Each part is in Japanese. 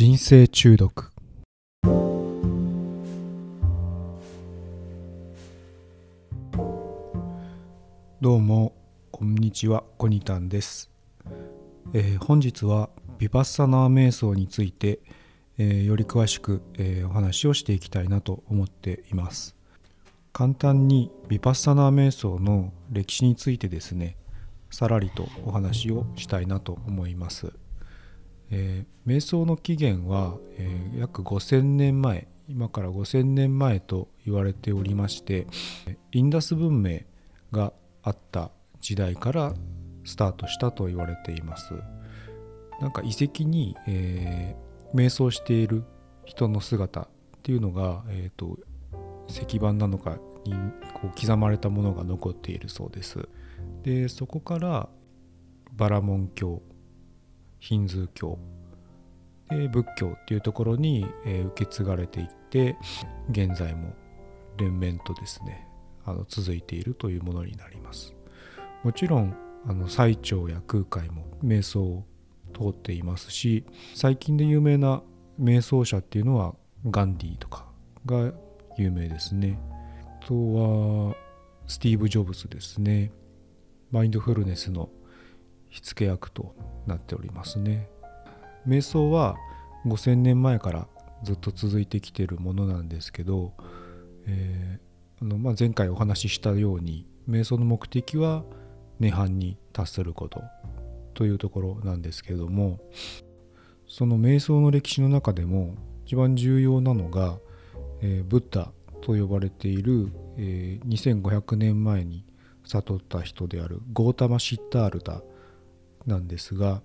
人生中毒。どうもこんにちはコニタンです、えー本日はビパッサナー瞑想について、えーより詳しく、えーお話をしていきたいなと思っています。簡単にビパッサナー瞑想の歴史についてですねさらりとお話をしたいなと思います。えー瞑想の起源は、えー約5000年前今から5000年前と言われておりましてインダス文明があった時代からスタートしたと言われています。なんか遺跡に、えー瞑想している人の姿っていうのが、えー、と石板なのかにこう刻まれたものが残っているそうです。でそこからバラモン教ヒンズー教。で仏教っていうところに、え受け継がれていって現在も連綿とですねあの続いているというものになります。もちろんあの最澄や空海も瞑想を通っていますし最近で有名な瞑想者っていうのはガンディとかが有名ですね。あとはスティーブ・ジョブズですね。マインドフルネスの火付け役となっておりますね。瞑想は5000年前からずっと続いてきているものなんですけど、えーあのまあ、前回お話ししたように瞑想の目的は涅槃に達することというところなんですけどもその瞑想の歴史の中でも一番重要なのが、えーブッダと呼ばれている、えー2500年前に悟った人であるゴータマ・シッタールタなんですが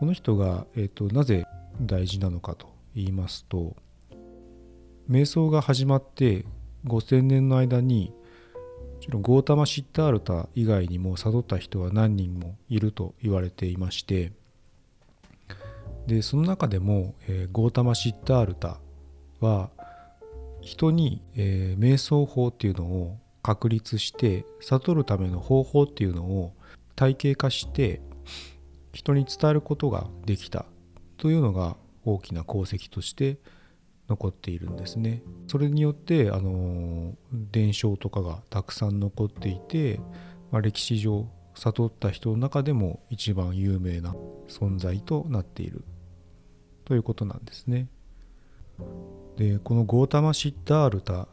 この人が、えー、となぜ大事なのかと言いますと瞑想が始まって5000年の間にもちろんゴータマ・シッタールタ以外にも悟った人は何人もいると言われていましてでその中でも、えーゴータマ・シッタールタは人に、えー瞑想法っていうのを確立して悟るための方法っていうのを体系化して人に伝えることができたというのが大きな功績として残っているんですね。それによってあの伝承とかがたくさん残っていて、まあ、歴史上悟った人の中でも一番有名な存在となっているということなんですね。でこのゴータマ・シッダールタ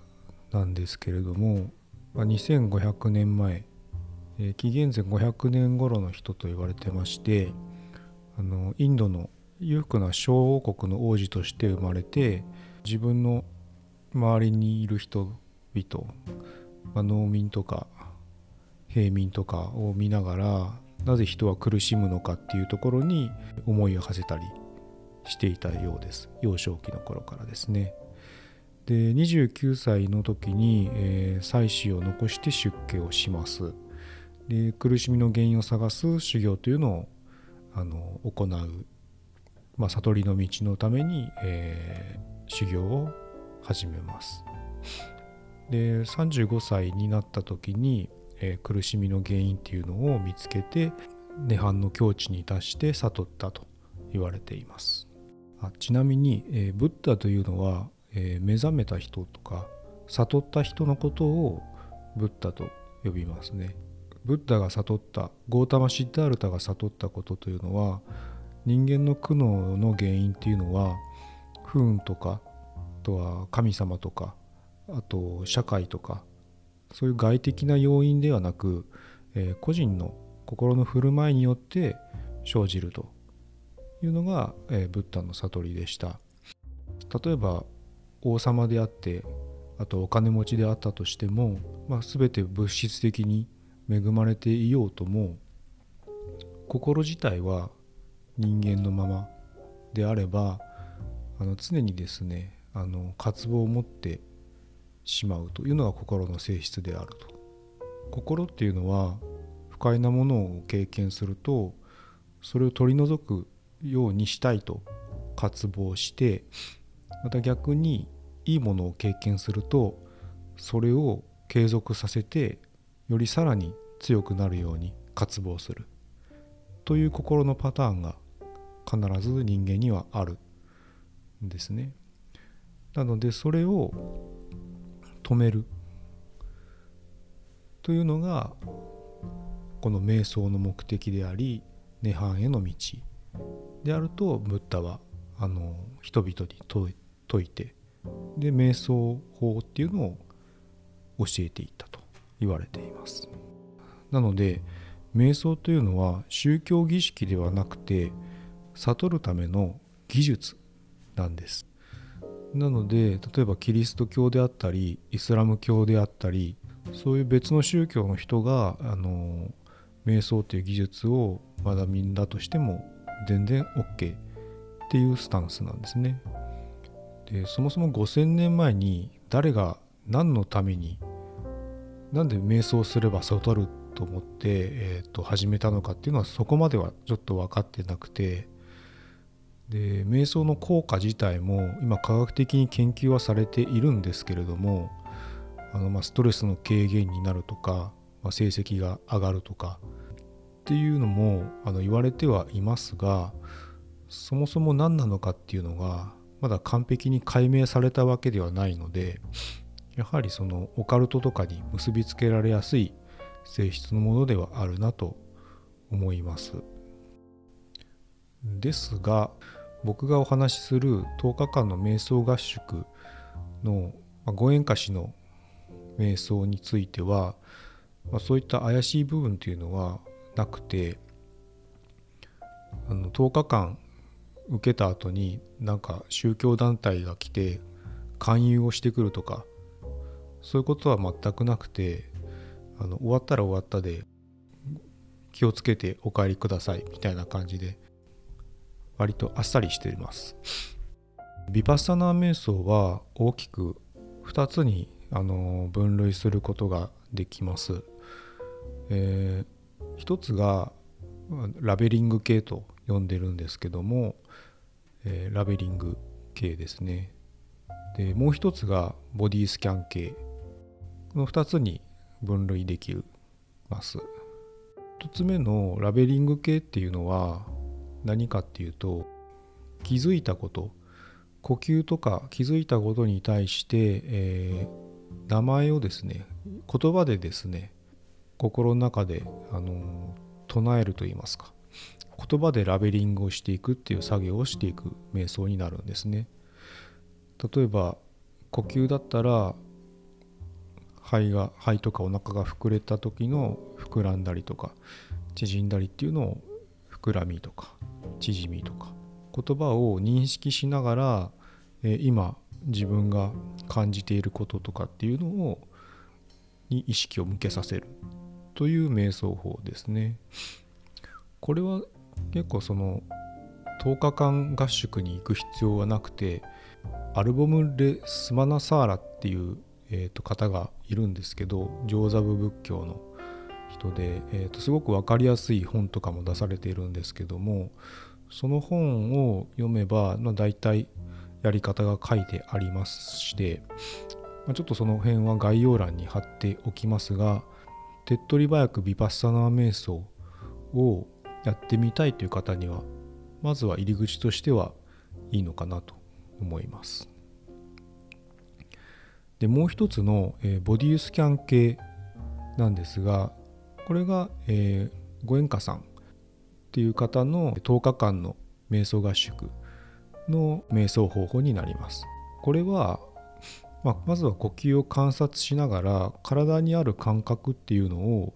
なんですけれども、まあ、2500年前えー紀元前500年頃の人と言われてましてあのインドの裕福な小王国の王子として生まれて自分の周りにいる人々、まあ、農民とか平民とかを見ながらなぜ人は苦しむのかっていうところに思いを馳せたりしていたようです幼少期の頃からですね。で29歳の時に、えー妻子を残して出家をします。で苦しみの原因を探す修行というのをあの行う、まあ、悟りの道のために、えー修行を始めます。で35歳になった時に、えー苦しみの原因っていうのを見つけて涅槃の境地に達して悟ったと言われています。あちなみに、えーブッダというのは、えー目覚めた人とか悟った人のことをブッダと呼びますね。ブッダが悟ったゴータマ・シッダールタが悟ったことというのは人間の苦悩の原因っていうのは不運とかあとは神様とかあと社会とかそういう外的な要因ではなく、えー個人の心の振る舞いによって生じるというのが、えーブッダの悟りでした。例えば王様であってあとお金持ちであったとしても、まあ、全て物質的に恵まれていようとも心自体は人間のままであればあの常にですねあの渇望を持ってしまうというのが心の性質であると。心っていうのは不快なものを経験するとそれを取り除くようにしたいと渇望してまた逆にいいものを経験するとそれを継続させてよりさらに強くなるように渇望する。という心のパターンが必ず人間にはあるんですね。なのでそれを止める。というのがこの瞑想の目的であり涅槃への道。であるとブッダはあの人々に説いてで瞑想法っていうのを教えていったと。言われていますなので瞑想というのは宗教儀式ではなくて悟るための技術なんですなので例えばキリスト教であったりイスラム教であったりそういう別の宗教の人があの瞑想という技術を学びんだとしても全然 OK っていうスタンスなんですね。でそもそも5,000年前に誰が何のためになんで瞑想すれば悟ると思って、えー、と始めたのかっていうのはそこまではちょっと分かってなくてで瞑想の効果自体も今科学的に研究はされているんですけれどもあのまストレスの軽減になるとか、まあ、成績が上がるとかっていうのもあの言われてはいますがそもそも何なのかっていうのがまだ完璧に解明されたわけではないのでやはりそのオカルトとかに結びつけられやすい性質のものではあるなと思います。ですが僕がお話しする10日間の瞑想合宿のご縁歌詞の瞑想については、ま、そういった怪しい部分というのはなくてあの10日間受けた後になんか宗教団体が来て勧誘をしてくるとかそういうことは全くなくてあの終わったら終わったで気をつけてお帰りくださいみたいな感じで割とあっさりしています。ビパッサナー瞑想は大きく2つにあの分類することができます、えー、一つがラベリング系と呼んでるんですけども、えー、ラベリング系ですね。でもう一つがボディスキャン系。この2つに分類できます。1つ目のラベリング系っていうのは何かっていうと気づいたこと呼吸とか気づいたことに対して、えー、名前をですね言葉でですね心の中で、あの唱えると言いますか。言葉でラベリングをしていくっていう作業をしていく瞑想になるんですね。例えば呼吸だったら肺が肺とかお腹が膨れた時の膨らんだりとか縮んだりっていうのを膨らみとか縮みとか言葉を認識しながら、え今自分が感じていることとかっていうのをに意識を向けさせるという瞑想法ですね。これは結構その10日間合宿に行く必要はなくてアルボム・レ・スマナサーラっていう、えー、と方がいるんですけど上座部仏教の人で、えー、とすごく分かりやすい本とかも出されているんですけどもその本を読めば、まあ、大体やり方が書いてありまして、まあ、ちょっとその辺は概要欄に貼っておきますが手っ取り早くビパッサナー瞑想をやってみたいという方にはまずは入り口としてはいいのかなと思います。でもう一つの、えー、ボディスキャン系なんですがこれが、えー、ご縁家さんっていう方の10日間の瞑想合宿の瞑想方法になります。これは、まあ、まずは呼吸を観察しながら体にある感覚っていうのを、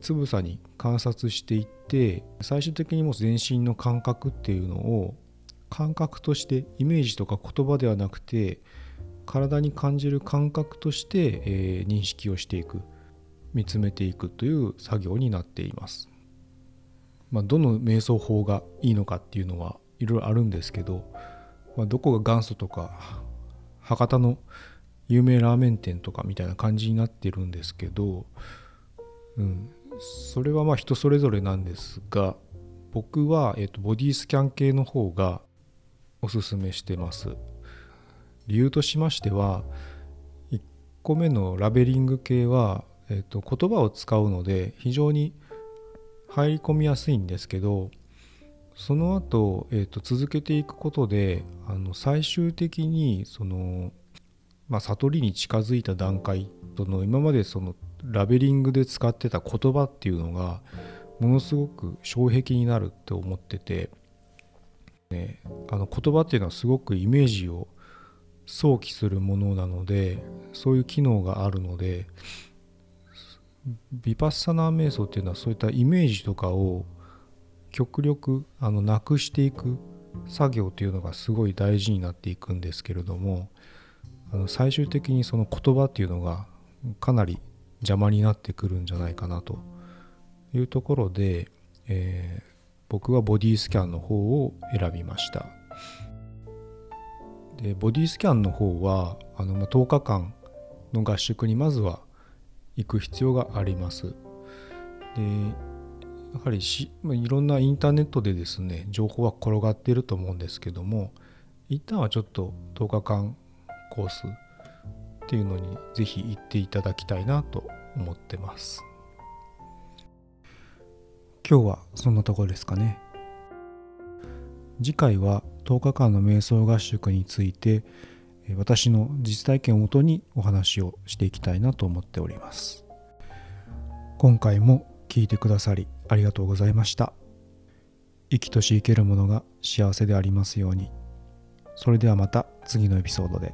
つぶさに観察していって最終的にもう全身の感覚っていうのを感覚としてイメージとか言葉ではなくて体に感じる感覚として、えー、認識をしていく見つめていくという作業になっています。まあ、どの瞑想法がいいのかっていうのはいろいろあるんですけど、まあ、どこが元祖とか博多の有名ラーメン店とかみたいな感じになってるんですけど、うん、それはまあ人それぞれなんですが僕は、えー、とボディスキャン系の方がおすすめしてます理由としましては1個目のラベリング系は、えー、と言葉を使うので非常に入り込みやすいんですけどその後、えー、と続けていくことであの最終的にその、まあ、悟りに近づいた段階その今までそのラベリングで使ってた言葉っていうのがものすごく障壁になるって思ってて、ね、あの言葉っていうのはすごくイメージを想起するものなのでそういう機能があるのでビパッサナー瞑想っていうのはそういったイメージとかを極力あのなくしていく作業というのがすごい大事になっていくんですけれどもあの最終的にその言葉っていうのがかなり邪魔になってくるんじゃないかなというところで、えー、僕はボディスキャンの方を選びました。でボディスキャンの方はあの、ま10日間の合宿にまずは行く必要があります。でやはりし、まあ、いろんなインターネットでですね情報は転がっていると思うんですけども一旦はちょっと10日間コースっていうのにぜひ行っていただきたいなと思ってます。今日はそんなところですかね。次回は10日間の瞑想合宿について私の実体験をもとにお話をしていきたいなと思っております今回も聞いてくださりありがとうございました。生きとし生けるものが幸せでありますように。それではまた次のエピソードで。